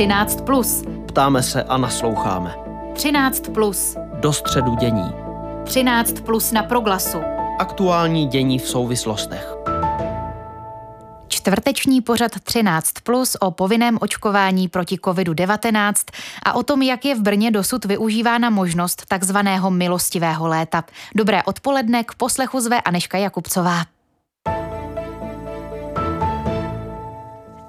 13. Plus. Ptáme se a nasloucháme. 13. Plus. Do středu dění. 13. Plus na proglasu. Aktuální dění v souvislostech. Čtvrteční pořad 13 plus o povinném očkování proti COVID-19 a o tom, jak je v Brně dosud využívána možnost takzvaného milostivého léta. Dobré odpoledne k poslechu zve Aneška Jakubcová.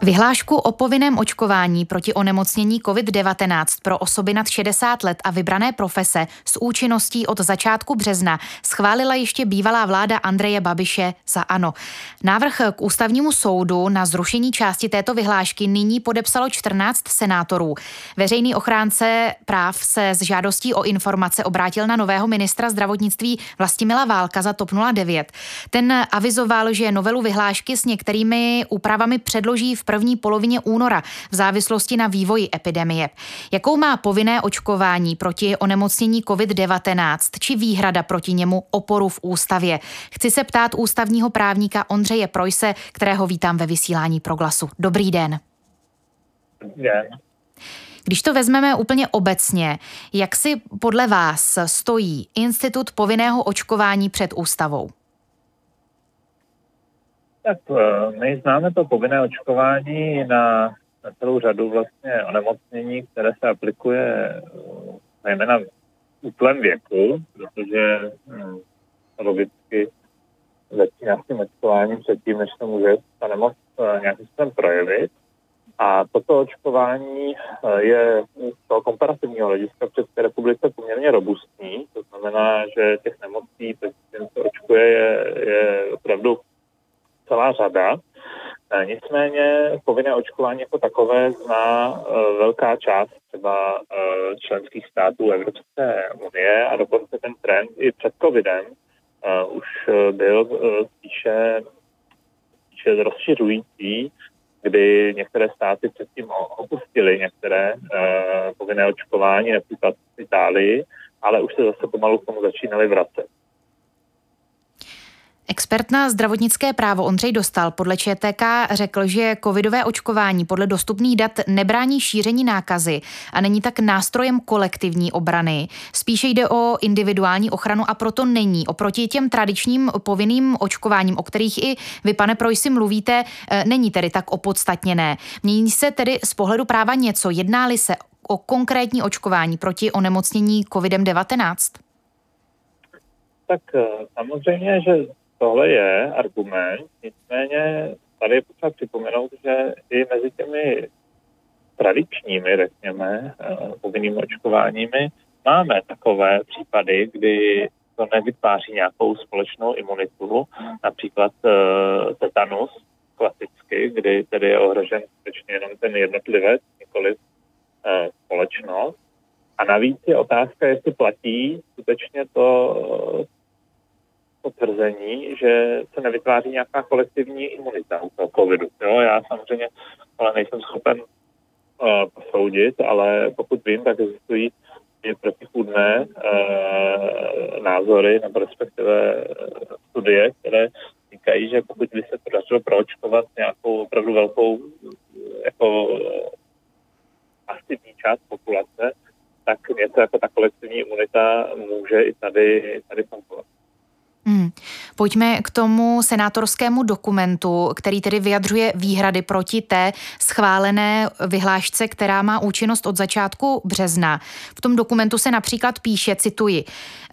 Vyhlášku o povinném očkování proti onemocnění COVID-19 pro osoby nad 60 let a vybrané profese s účinností od začátku března schválila ještě bývalá vláda Andreje Babiše za ANO. Návrh k ústavnímu soudu na zrušení části této vyhlášky nyní podepsalo 14 senátorů. Veřejný ochránce práv se s žádostí o informace obrátil na nového ministra zdravotnictví Vlastimila Válka za TOP 09. Ten avizoval, že novelu vyhlášky s některými úpravami předloží v první polovině února v závislosti na vývoji epidemie. Jakou má povinné očkování proti onemocnění COVID-19 či výhrada proti němu oporu v ústavě? Chci se ptát ústavního právníka Ondřeje Projse, kterého vítám ve vysílání Proglasu. Dobrý den. Den. Když to vezmeme úplně obecně, jak si podle vás stojí institut povinného očkování před ústavou? Tak eh, my známe to povinné očkování na, na celou řadu vlastně onemocnění, které se aplikuje eh, zejména v útlém věku, protože hm, logicky začíná s tím očkováním předtím, než se může ta nemoc eh, nějakým způsobem projevit. A toto očkování je z toho komparativního hlediska v České republice poměrně robustní. To znamená, že těch nemocí, kterým se očkuje, je, je opravdu celá řada. E, nicméně povinné očkování jako takové zná e, velká část třeba e, členských států Evropské unie a dokonce ten trend i před covidem už byl spíše, spíše rozšiřující, kdy některé státy předtím opustily některé povinné očkování, například v Itálii, ale už se zase pomalu k tomu začínaly vracet. Expert na zdravotnické právo Ondřej Dostal podle ČTK řekl, že covidové očkování podle dostupných dat nebrání šíření nákazy a není tak nástrojem kolektivní obrany. Spíše jde o individuální ochranu a proto není oproti těm tradičním povinným očkováním, o kterých i vy, pane Projsi, mluvíte, eh, není tedy tak opodstatněné. Mění se tedy z pohledu práva něco, jedná-li se o konkrétní očkování proti onemocnění COVID-19? Tak eh, samozřejmě, že tohle je argument, nicméně tady je potřeba připomenout, že i mezi těmi tradičními, řekněme, eh, povinnými očkováními máme takové případy, kdy to nevytváří nějakou společnou imunitu, například uh, tetanus klasicky, kdy tedy je ohrožen skutečně jenom ten jednotlivec, nikoli uh, společnost. A navíc je otázka, jestli platí skutečně to, potvrzení, že se nevytváří nějaká kolektivní imunita u toho covidu. Jo, já samozřejmě ale nejsem schopen uh, posoudit, ale pokud vím, tak existují protichůdné uh, názory, nebo respektive uh, studie, které říkají, že pokud by se podařilo proočkovat nějakou opravdu velkou jako aktivní část populace, tak něco jako ta kolektivní imunita může i tady, tady fungovat. Hmm. Pojďme k tomu senátorskému dokumentu, který tedy vyjadřuje výhrady proti té schválené vyhlášce, která má účinnost od začátku března. V tom dokumentu se například píše, cituji,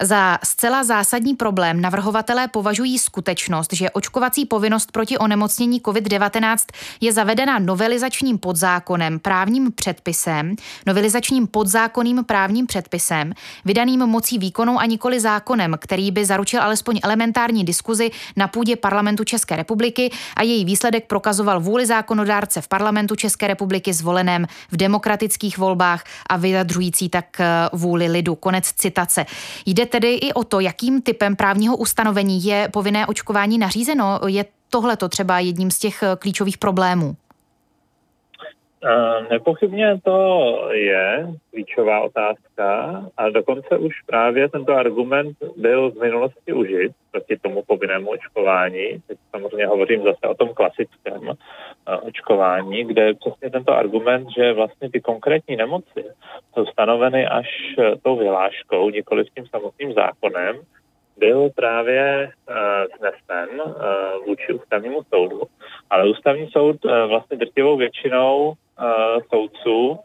za zcela zásadní problém navrhovatelé považují skutečnost, že očkovací povinnost proti onemocnění COVID-19 je zavedena novelizačním podzákonem, právním předpisem, novelizačním podzákonným právním předpisem, vydaným mocí výkonou a nikoli zákonem, který by zaručil alespoň elementární diskuzi na půdě parlamentu České republiky a její výsledek prokazoval vůli zákonodárce v parlamentu České republiky zvoleném v demokratických volbách a vyjadřující tak eh, vůli lidu. Konec citace. Jde tedy i o to, jakým typem právního ustanovení je povinné očkování nařízeno. Je tohle to třeba jedním z těch eh, klíčových problémů? Nepochybně to je klíčová otázka a dokonce už právě tento argument byl v minulosti užit proti tomu povinnému očkování. Teď samozřejmě hovořím zase o tom klasickém očkování, kde přesně tento argument, že vlastně ty konkrétní nemoci jsou stanoveny až tou vyhláškou, nikoli s tím samotným zákonem, byl právě uh, znesen uh, vůči ústavnímu soudu. Ale ústavní soud uh, vlastně drtivou většinou soudců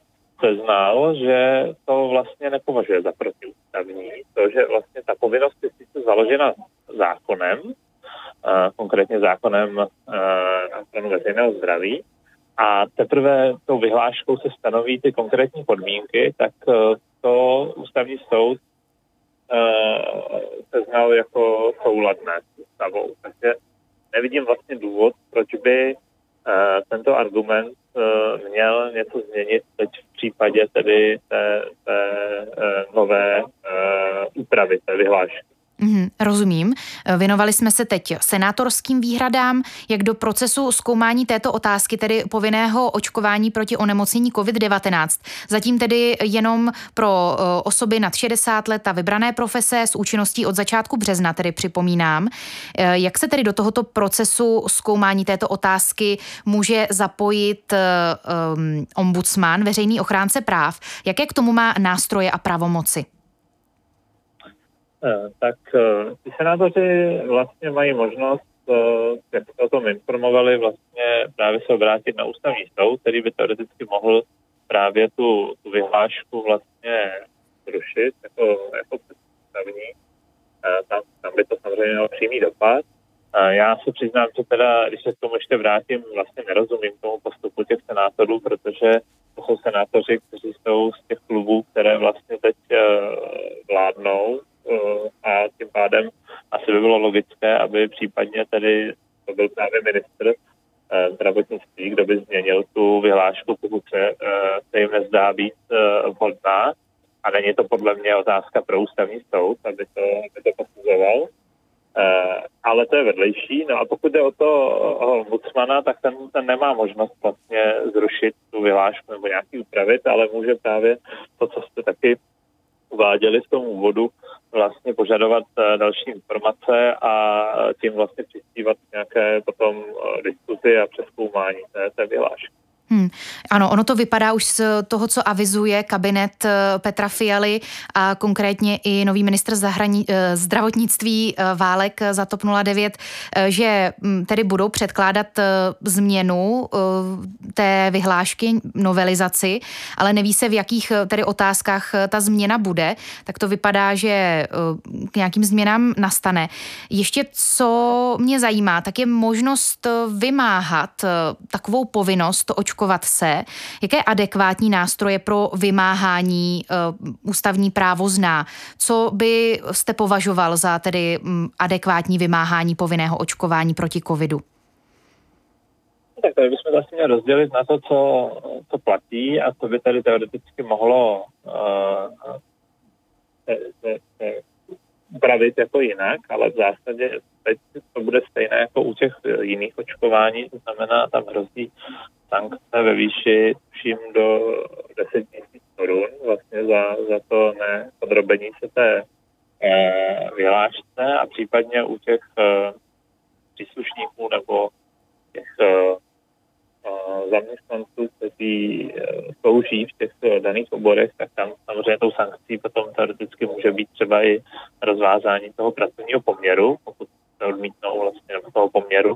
seznal, že to vlastně nepovažuje za protiústavní. To, že vlastně ta povinnost je sice založena zákonem, konkrétně zákonem na ochranu veřejného zdraví, a teprve tou vyhláškou se stanoví ty konkrétní podmínky, tak to ústavní soud se znal jako souladné s ústavou. Takže nevidím vlastně důvod, proč by tento argument měl něco změnit teď v případě tedy té, té nové úpravy, té vyhlášky. Mm, rozumím. Věnovali jsme se teď senátorským výhradám, jak do procesu zkoumání této otázky, tedy povinného očkování proti onemocnění COVID-19. Zatím tedy jenom pro eh, osoby nad 60 let a vybrané profese s účinností od začátku března, tedy připomínám. Eh, jak se tedy do tohoto procesu zkoumání této otázky může zapojit um, ombudsman, veřejný ochránce práv? Jaké k tomu má nástroje a pravomoci? Eh, tak eh, ty senátoři vlastně mají možnost, eh, jak o tom informovali, vlastně právě se obrátit na ústavní soud, který by teoreticky mohl právě tu, tu vyhlášku vlastně zrušit jako, jako představní. Tam, tam by to samozřejmě mělo přímý dopad. Já se přiznám, že teda, když se k tomu ještě vrátím, vlastně nerozumím tomu postupu těch senátorů, protože to jsou senátoři, kteří jsou z těch klubů, které vlastně teď vládnou a tím pádem asi by bylo logické, aby případně tedy to byl právě ministr eh, zdravotnictví, kdo by změnil tu vyhlášku, pokud se, eh, se jim nezdá být vhodná. A není to podle mě otázka pro ústavní soud, aby to, aby to posuzoval. Ale to je vedlejší. No a pokud jde o to ombudsmana, tak ten, ten nemá možnost vlastně zrušit tu vyhlášku nebo nějaký upravit, ale může právě to, co jste taky uváděli v tom úvodu, vlastně požadovat eh, další informace a eh, tím vlastně přispívat nějaké potom eh, diskuzi a přeskoumání té, té vyhlášky. Hmm. Ano, ono to vypadá už z toho, co avizuje kabinet eh, Petra Fialy a konkrétně i nový ministr zahrani- eh, zdravotnictví eh, Válek za TOP 09, že hm, tedy budou předkládat změnu té vyhlášky, novelizaci, ale neví se, v jakých tedy otázkách ta změna bude, tak to vypadá, že k nějakým změnám nastane. Ještě co mě zajímá, tak je možnost vymáhat takovou povinnost očkování očkovat se, jaké adekvátní nástroje pro vymáhání uh, ústavní právo zná? Co by jste považoval za tedy um, adekvátní vymáhání povinného očkování proti covidu? Tak tady bychom vlastně měli rozdělit na to, co, co platí a co by tady teoreticky mohlo se, se upravit jako jinak, ale v zásadě teď to bude stejné jako u těch jiných očkování, to znamená, tam hrozí sankce ve výši vším do 10 tisíc korun vlastně za, za to nepodrobení se té eh, vyhlášce a případně u těch eh, příslušníků nebo těch eh zaměstnanců, kteří slouží v těch daných oborech, tak tam samozřejmě tou sankcí potom teoreticky může být třeba i rozvázání toho pracovního poměru, pokud se odmítnou vlastně toho poměru,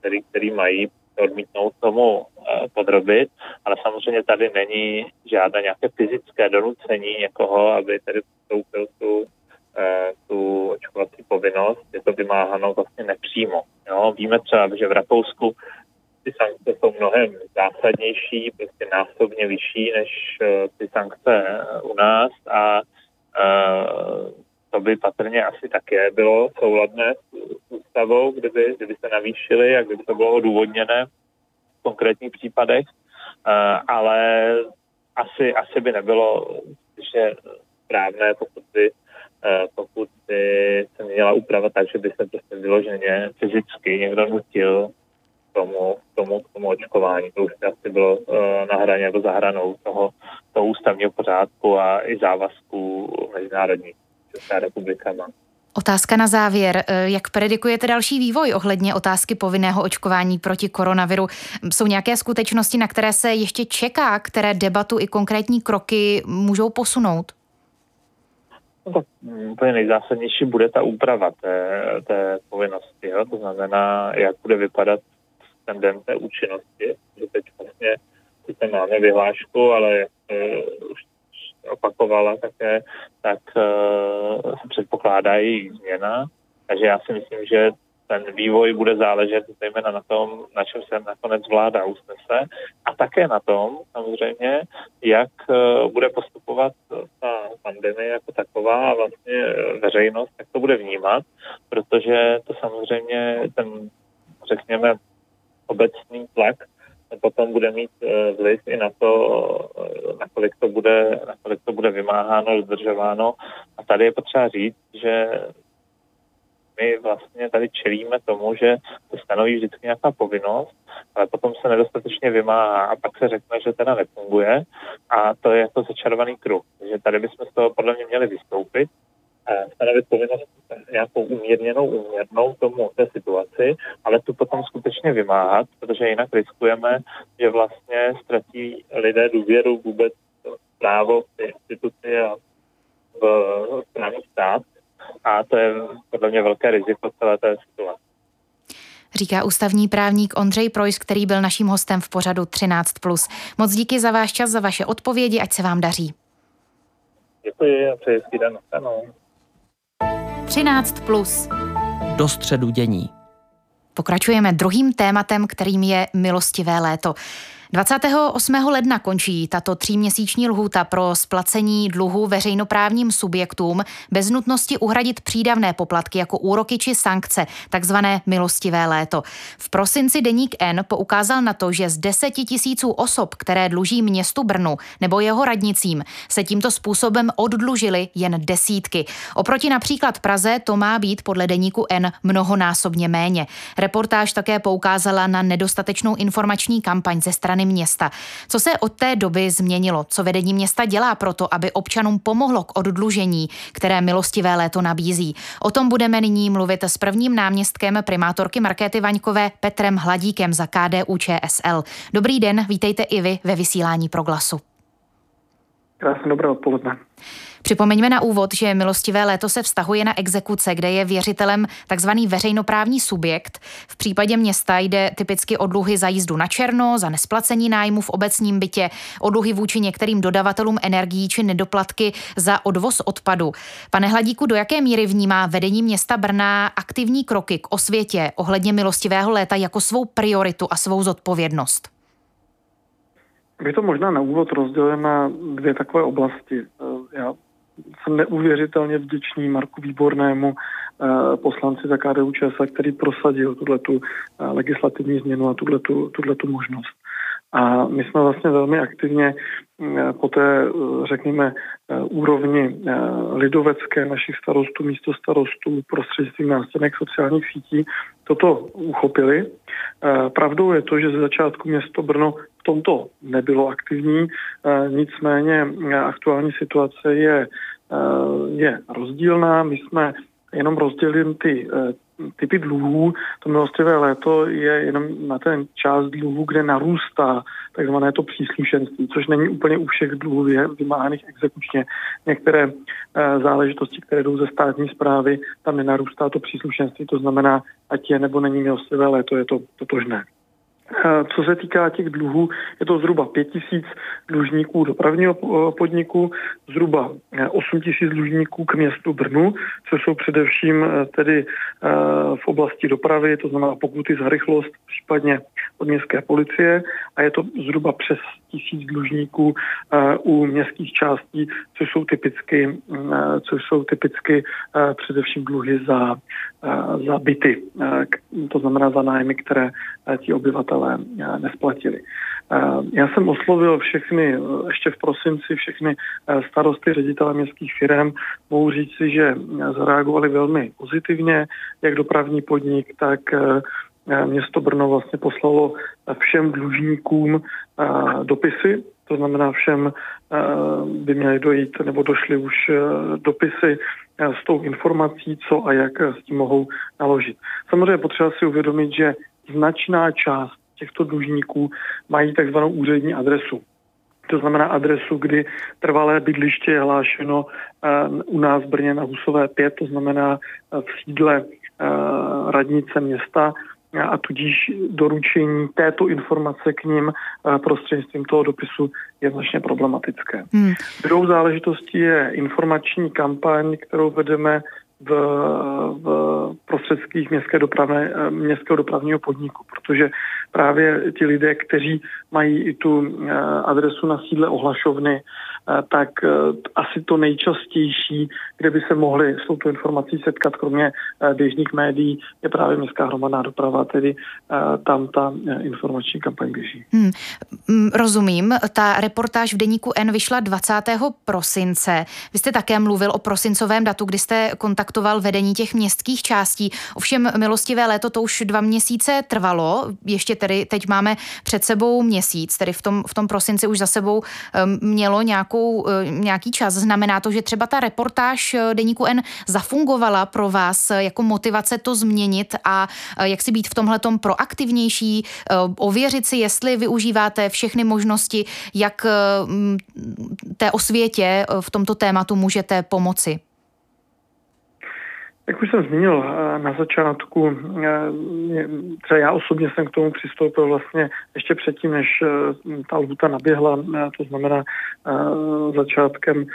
který, který mají odmítnout tomu eh, podrobit, ale samozřejmě tady není žádné nějaké fyzické donucení někoho, aby tedy vstoupil tu, eh, tu očkovací povinnost. Je to vymáháno vlastně nepřímo. Jo? Víme třeba, že v Rakousku ty sankce jsou mnohem zásadnější, prostě násobně vyšší než eh, ty sankce u nás a to by patrně asi také bylo souladné s ústavou, kdyby, kdyby se navýšily a kdyby to bylo odůvodněné v konkrétních případech, eh, ale asi, asi by nebylo že správné, pokud by, eh, pokud by se měla úprava tak, že by se prostě vyloženě fyzicky někdo nutil tomu, tomu, tomu očkování. To už asi bylo uh, na hraně nebo za hranou toho, toho ústavního pořádku a i závazků mezinárodní Česká republika má. Otázka na závěr. Eh, jak predikujete další vývoj ohledně otázky povinného očkování proti koronaviru? Jsou nějaké skutečnosti, na které se ještě čeká, které debatu i konkrétní kroky můžou posunout? No tak mm, úplně nejzásadnější bude ta úprava té, té povinnosti. Jo? To znamená, jak bude vypadat ten den té účinnosti. Že teď vlastně sice máme vyhlášku, ale jak už opakovala také, tak uh, se předpokládá její změna. Takže já si myslím, že ten vývoj bude záležet zejména na tom, na čem se nakonec vláda usnese a také na tom samozřejmě, jak uh, bude postupovat ta pandemie jako taková a vlastně veřejnost, jak to bude vnímat, protože to samozřejmě ten, řekněme, obecný tlak potom bude mít eh, vliv i na to, eh, nakolik to bude, nakolik to bude vymáháno, zdržováno. A tady je potřeba říct, že my vlastně tady čelíme tomu, že se stanoví vždycky nějaká povinnost, ale potom se nedostatečně vymáhá a pak se řekne, že teda nefunguje a to je jako začarovaný kruh. Takže tady bychom z toho podle mě měli vystoupit stanovit povinnost nějakou umírněnou, uměrnou tomu té situaci, ale tu potom skutečně vymáhat, protože jinak riskujeme, že vlastně ztratí lidé důvěru vůbec právo v instituci a v právní stát a to je podle mě velké riziko celé té situace. Říká ústavní právník Ondřej Projs, který byl naším hostem v pořadu 13+. Moc díky za váš čas, za vaše odpovědi, ať se vám daří. Děkuji a přeji den. Ano. 13. Plus. Do středu dění. Pokračujeme druhým tématem, kterým je milostivé léto. 28. ledna končí tato tříměsíční lhůta pro splacení dluhu veřejnoprávním subjektům bez nutnosti uhradit přídavné poplatky jako úroky či sankce, takzvané milostivé léto. V prosinci deník N poukázal na to, že z deseti tisíců osob, které dluží městu Brnu nebo jeho radnicím, se tímto způsobem oddlužili jen desítky. Oproti například Praze to má být podle deníku N mnohonásobně méně. Reportáž také poukázala na nedostatečnou informační kampaň ze strany strany města. Co se od té doby změnilo? Co vedení města dělá proto, aby občanům pomohlo k oddlužení, které milostivé léto nabízí? O tom budeme nyní mluvit s prvním náměstkem primátorky Markéty Vaňkové Petrem Hladíkem za KDU ČSL. Dobrý den, vítejte i vy ve vysílání Proglasu. Krásné dobré odpoledne. Připomeňme na úvod, že milostivé léto se vztahuje na exekuce, kde je věřitelem takzvaný veřejnoprávní subjekt. V případě města jde typicky o dluhy za jízdu na černo, za nesplacení nájmu v obecním bytě, o dluhy vůči některým dodavatelům energií či nedoplatky za odvoz odpadu. Pane Hladíku, do jaké míry vnímá vedení města Brna aktivní kroky k osvětě ohledně milostivého léta jako svou prioritu a svou zodpovědnost? Bych to možná na úvod rozdělil na dvě takové oblasti. Já jsem neuvěřitelně vděčný Marku Výbornému eh, poslanci za KDU ČSA, který prosadil tuto eh, legislativní změnu a tuto možnost. A my jsme vlastně velmi aktivně eh, po té, řekněme, úrovni lidovecké našich starostů, místo starostů prostřednictvím nástěnek sociálních sítí toto uchopili. Pravdou je to, že ze začátku město Brno v tomto nebylo aktivní, nicméně aktuální situace je Eh, je rozdílná. My jsme jenom rozdělili ty eh, typy dluhů. To milostivé léto je jenom na ten část dluhů, kde narůstá takzvané to příslušenství, což není úplně u všech dluhů vymáhaných exekučně. Některé e, záležitosti, které jdou ze státní zprávy, tam nenarůstá to příslušenství, to znamená, ať je nebo není milostivé léto, je to totožné. Eh, co se týká těch dluhů, je to zhruba 5 tisíc dlužníků dopravního eh, podniku, zhruba 8 eh, tisíc dlužníků k městu Brnu, což jsou především tedy v oblasti dopravy, to znamená pokuty za rychlost, případně od městské policie. A je to zhruba přes tisíc dlužníků u městských částí, což jsou typicky, což jsou typicky především dluhy za, za byty, to znamená za nájmy, které ti obyvatelé eh, nesplatili. Eh, já jsem oslovil všechny, eh, ještě v prosinci, všechny starosty, ředitele městských firm. Mohu říct si, že zareagovali velmi pozitivně, jak dopravní podnik, tak město Brno vlastně poslalo všem dlužníkům dopisy, to znamená všem by měly dojít nebo došly už dopisy s tou informací, co a jak s tím mohou naložit. Samozřejmě potřeba si uvědomit, že značná část těchto dlužníků mají takzvanou úřední adresu. To znamená adresu, kdy trvalé bydliště je hlášeno u nás v Brně na Husové 5, to znamená v sídle radnice města a tudíž doručení této informace k ním prostřednictvím toho dopisu je značně problematické. Hmm. Druhou záležitostí je informační kampaň, kterou vedeme v, v prostředcích městské dopravné, městského dopravního podniku, protože právě ti lidé, kteří mají i tu eh, adresu na sídle ohlašovny, eh, tak eh, asi to nejčastější, kde by se mohli s touto informací setkat, kromě běžných médií, je právě městská hromadná doprava, tedy tam ta informační kampaň běží. Hmm, mm, rozumím. Ta reportáž v deníku N vyšla 20. prosince. Vy jste také mluvil o prosincovém datu, kdy jste kontaktoval vedení těch městských částí. Ovšem milostivé léto to už dva měsíce trvalo, ještě tedy teď máme před sebou měsíc, tedy v tom, v tom prosinci už za sebou um, mělo nějakou, uh, nějaký čas. Znamená to, že třeba ta reportáž uh, Deníku N zafungovala pro vás uh, jako motivace to změnit a jak si být v tomhle proaktivnější, ověřit si, jestli využíváte všechny možnosti, jak té osvětě v tomto tématu můžete pomoci. Jak už jsem zmínil eh, na začátku, eh, třeba já osobně jsem k tomu přistoupil vlastně ještě předtím, než eh, ta lhuta naběhla, to znamená začátkem,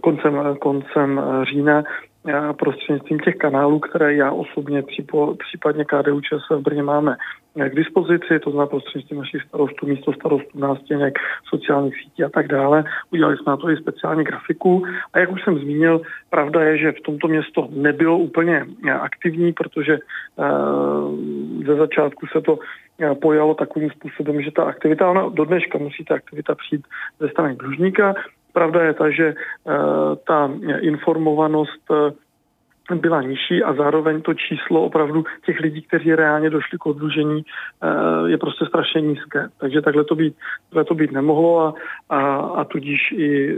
koncem, koncem října, prostřednictvím těch kanálů, které já osobně případně KDU ČSL v Brně máme k dispozici, to znamená prostřednictvím našich starostů, místo starostů, nástěnek, sociálních sítí a tak dále. Udělali jsme na to i speciální grafiku. A jak už jsem zmínil, pravda je, že v tomto město nebylo úplně aktivní, protože uh, ze začátku se to pojalo takovým způsobem, že ta aktivita, ona do dneška musí ta aktivita přijít ze strany dlužníka, Pravda je ta, že eh, ta informovanost eh, byla nižší a zároveň to číslo opravdu těch lidí, kteří reálně došli k odlužení, eh, je prostě strašně nízké. Takže takhle to být, takhle to být nemohlo a, a, a tudíž i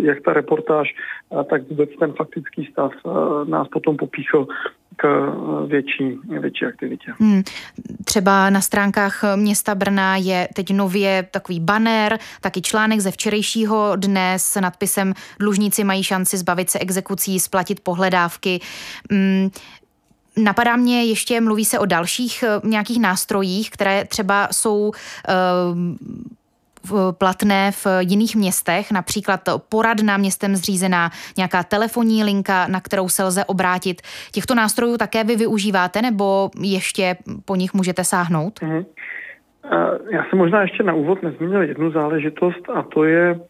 jak ta reportáž, tak vůbec ten faktický stav nás potom popíchl k eh, větší, větší aktivitě. Hmm. Třeba na stránkách města Brna je teď nově takový banner, taky článek ze včerejšího dne s nadpisem Dlužníci mají šanci zbavit se exekucí, splatit pohledávky. Hmm. Napadá mě ještě, mluví se o dalších eh, nějakých nástrojích, které třeba jsou uh, platné v jiných městech, například poradna městem zřízená, nějaká telefonní linka, na kterou se lze obrátit. Těchto nástrojů také vy využíváte nebo ještě po nich můžete sáhnout? Mm-hmm. Já jsem možná ještě na úvod nezmínil jednu záležitost a to je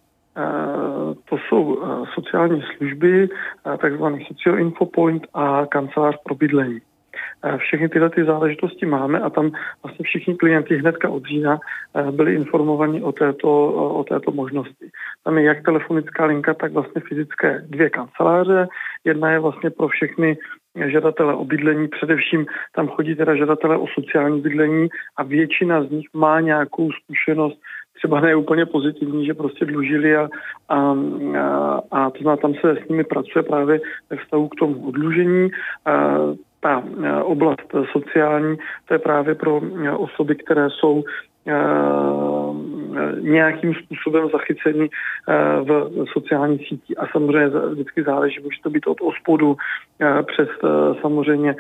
to jsou sociální služby, takzvaný Socio Info Point a kancelář pro bydlení. Všechny tyhle ty záležitosti máme a tam vlastně všichni klienti hnedka od října eh, byli informovaní o této, o této možnosti. Tam je jak telefonická linka, tak vlastně fyzické dvě kanceláře. Jedna je vlastně pro všechny žadatele o bydlení, především tam chodí teda žadatele o sociální bydlení a většina z nich má nějakou zkušenost třeba ne úplně pozitivní, že prostě dlužili a, a, a, a to znamená, tam se s nimi pracuje právě ve vztahu k tomu odlužení. A, ta eh, oblast sociální, to je právě pro eh, osoby, které jsou eh, nějakým způsobem zachycení v sociální síti. A samozřejmě vždycky záleží, může to být od ospodu přes samozřejmě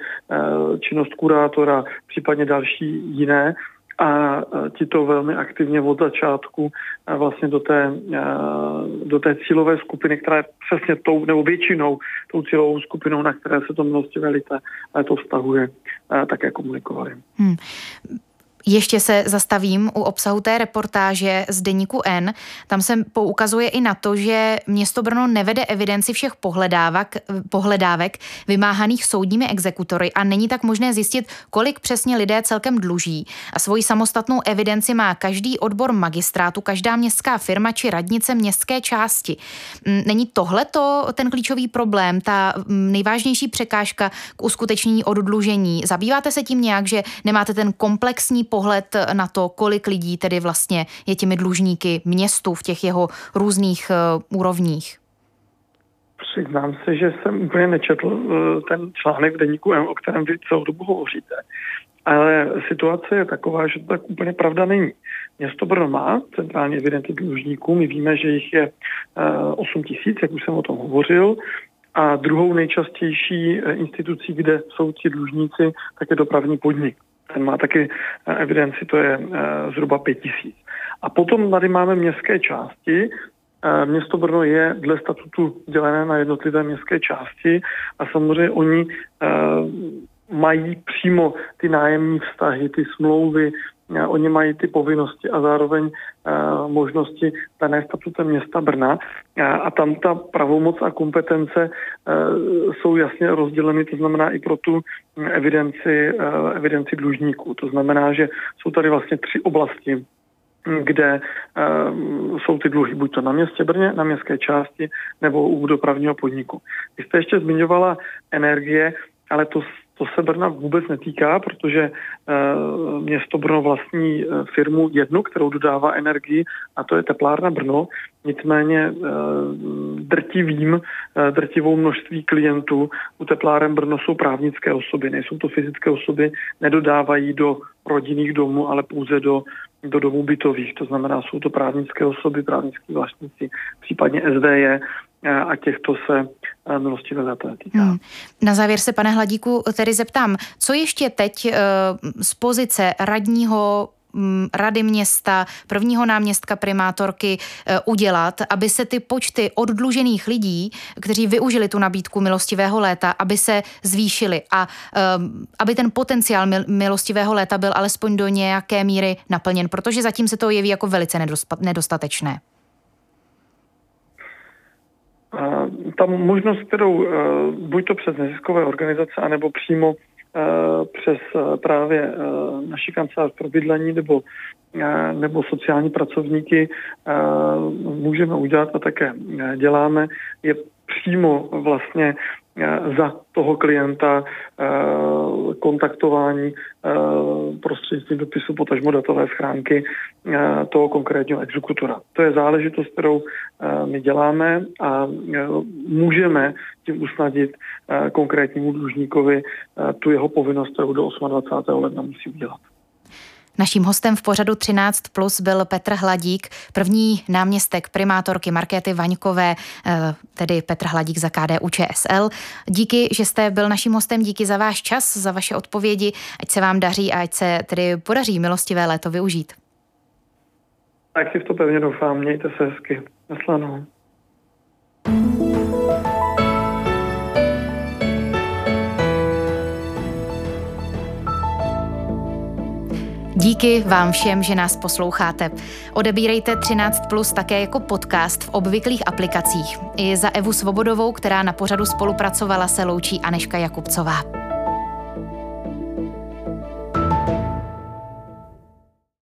činnost kurátora, případně další jiné a ti to velmi aktivně od začátku vlastně do té, do té cílové skupiny, která je přesně tou, nebo většinou tou cílovou skupinou, na které se to milostivé lité to vztahuje, také komunikovali. Hmm. Ještě se zastavím u obsahu té reportáže z deníku N. Tam se poukazuje i na to, že město Brno nevede evidenci všech pohledávek, pohledávek vymáhaných soudními exekutory a není tak možné zjistit, kolik přesně lidé celkem dluží. A svoji samostatnou evidenci má každý odbor magistrátu, každá městská firma či radnice městské části. Mm, není tohle to ten klíčový problém, ta mm, nejvážnější překážka k uskutečnění oddlužení? Zabýváte se tím nějak, že nemáte ten komplexní pohled na to, kolik lidí tedy vlastně je těmi dlužníky městu v těch jeho různých uh, úrovních? Přiznám se, že jsem úplně nečetl uh, ten článek v deníku M, o kterém vy celou dobu hovoříte. Ale situace je taková, že to tak úplně pravda není. Město Brno má centrální evidenci dlužníků. My víme, že jich je uh, 8 tisíc, jak už jsem o tom hovořil. A druhou nejčastější institucí, kde jsou ti dlužníci, tak je dopravní podnik ten má taky eh, evidenci, to je eh, zhruba 5 tisíc. A potom tady máme městské části, eh, Město Brno je dle statutu dělené na jednotlivé městské části a samozřejmě oni mají přímo ty nájemní vztahy, ty smlouvy, oni mají ty povinnosti a zároveň možnosti dané statutem města Brna a tam ta pravomoc a kompetence jsou jasně rozděleny, to znamená i pro tu evidenci, evidenci dlužníků. To znamená, že jsou tady vlastně tři oblasti, kde uh, jsou ty dluhy buď to na městě Brně, na městské části, nebo u dopravního podniku. Vy jste ještě zmiňovala energie, ale to to se Brna vůbec netýká, protože uh, město Brno vlastní uh, firmu jednu, kterou dodává energii, a to je teplárna Brno. Nicméně uh, drtivým, drtivou množství klientů u tepláren Brno jsou právnické osoby, nejsou to fyzické osoby, nedodávají do rodinných domů, ale pouze do, do domů bytových. To znamená, jsou to právnické osoby, právnické vlastníci, případně SDE, a těchto se milostivé týká. Hmm. Na závěr se, pane Hladíku, tedy zeptám, co ještě teď uh, z pozice radního mm, rady města, prvního náměstka primátorky uh, udělat, aby se ty počty oddlužených lidí, kteří využili tu nabídku milostivého léta, aby se zvýšily a uh, aby ten potenciál milostivého léta byl alespoň do nějaké míry naplněn, protože zatím se to jeví jako velice nedostatečné. Ta možnost, kterou eh, buď to přes neziskové organizace, anebo přímo eh, přes eh, právě naši kancelář pro bydlení nebo, nebo sociální pracovníky můžeme udělat a také děláme, je přímo vlastně za toho klienta eh, kontaktování eh, prostřednictvím dopisu potažmo datové schránky eh, toho konkrétního exekutora. To je záležitost, kterou my děláme a můžeme tím usnadit konkrétnímu dlužníkovi tu jeho povinnost, kterou do 28. ledna musí udělat. Naším hostem v pořadu 13 plus byl Petr Hladík, první náměstek primátorky Markéty Vaňkové, eh, tedy Petr Hladík za KDU ČSL. Díky, že jste byl naším hostem, díky za váš čas, za vaše odpovědi, ať se vám daří a ať se tedy podaří milostivé léto využít. Tak si v to pevně doufám, mějte se hezky. Naslanou. Díky vám všem, že nás posloucháte. Odebírejte 13 plus také jako podcast v obvyklých aplikacích. I za Evu Svobodovou, která na pořadu spolupracovala, se loučí Aneška Jakubcová.